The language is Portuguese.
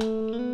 Música